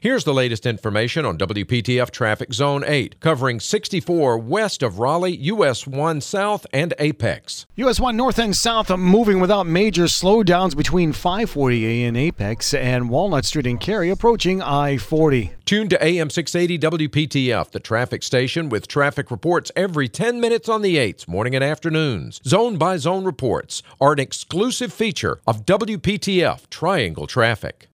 Here's the latest information on WPTF Traffic Zone 8, covering 64 west of Raleigh, US 1 south, and Apex. US 1 north and south are moving without major slowdowns between 540A in Apex and Walnut Street in Cary approaching I 40. Tune to AM 680 WPTF, the traffic station with traffic reports every 10 minutes on the 8s, morning and afternoons. Zone by zone reports are an exclusive feature of WPTF Triangle Traffic.